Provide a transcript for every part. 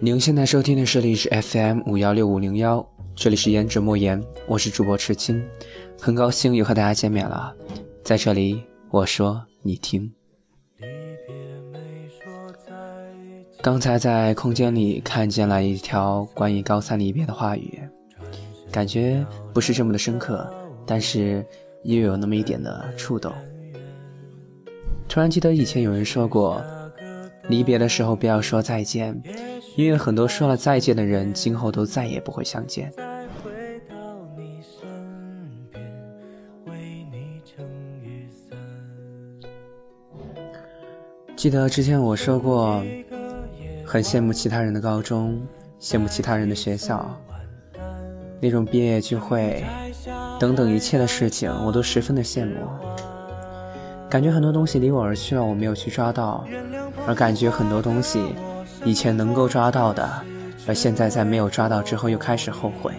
您现在收听的是荔枝 FM 五幺六五零幺，这里是言者莫言，我是主播赤青，很高兴又和大家见面了，在这里我说你听。刚才在空间里看见了一条关于高三离别的话语，感觉不是这么的深刻，但是又有那么一点的触动。突然记得以前有人说过，离别的时候不要说再见，因为很多说了再见的人，今后都再也不会相见。记得之前我说过，很羡慕其他人的高中，羡慕其他人的学校，那种毕业聚会等等一切的事情，我都十分的羡慕。感觉很多东西离我而去了，我没有去抓到；而感觉很多东西，以前能够抓到的，而现在在没有抓到之后又开始后悔。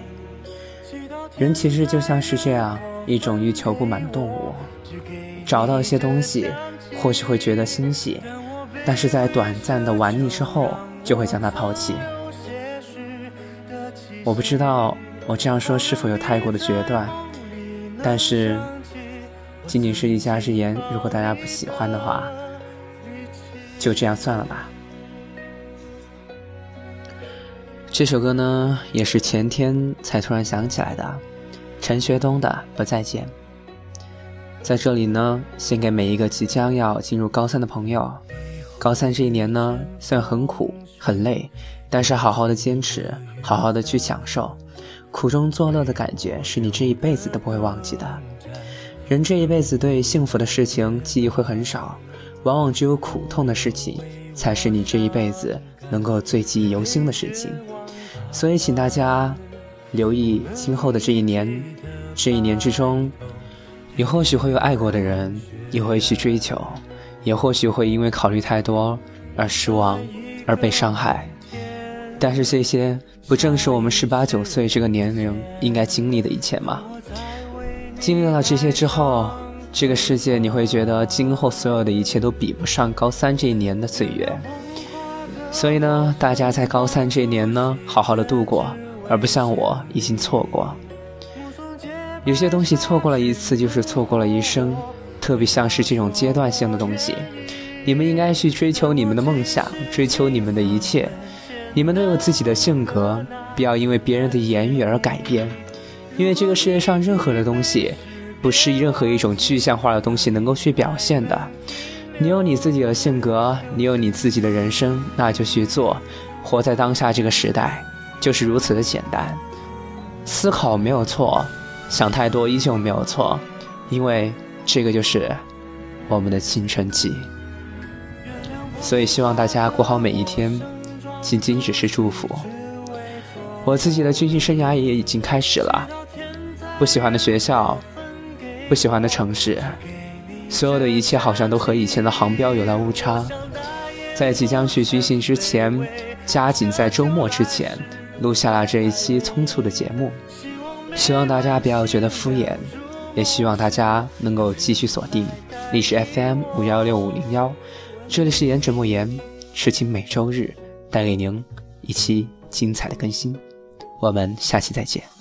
人其实就像是这样一种欲求不满的动物，找到一些东西，或许会觉得欣喜，但是在短暂的玩腻之后，就会将它抛弃。我不知道我这样说是否有太过的决断，但是。仅仅是一家之言，如果大家不喜欢的话，就这样算了吧。这首歌呢，也是前天才突然想起来的，陈学冬的《不再见》。在这里呢，献给每一个即将要进入高三的朋友。高三这一年呢，虽然很苦很累，但是好好的坚持，好好的去享受，苦中作乐的感觉，是你这一辈子都不会忘记的。人这一辈子对幸福的事情记忆会很少，往往只有苦痛的事情才是你这一辈子能够最记忆犹新的事情。所以，请大家留意今后的这一年，这一年之中，你或许会有爱过的人，你会去追求，也或许会因为考虑太多而失望，而被伤害。但是，这些不正是我们十八九岁这个年龄应该经历的一切吗？经历了这些之后，这个世界你会觉得今后所有的一切都比不上高三这一年的岁月。所以呢，大家在高三这年呢，好好的度过，而不像我已经错过。有些东西错过了一次就是错过了一生，特别像是这种阶段性的东西，你们应该去追求你们的梦想，追求你们的一切。你们都有自己的性格，不要因为别人的言语而改变。因为这个世界上任何的东西，不是任何一种具象化的东西能够去表现的。你有你自己的性格，你有你自己的人生，那就去做。活在当下这个时代，就是如此的简单。思考没有错，想太多依旧没有错，因为这个就是我们的青春期。所以希望大家过好每一天，仅仅只是祝福。我自己的军训生涯也已经开始了。不喜欢的学校，不喜欢的城市，所有的一切好像都和以前的航标有了误差。在即将去军训之前，加紧在周末之前录下了这一期匆促的节目。希望大家不要觉得敷衍，也希望大家能够继续锁定历史 FM 五幺六五零幺，这里是颜值莫言，痴情每周日带给您一期精彩的更新。我们下期再见。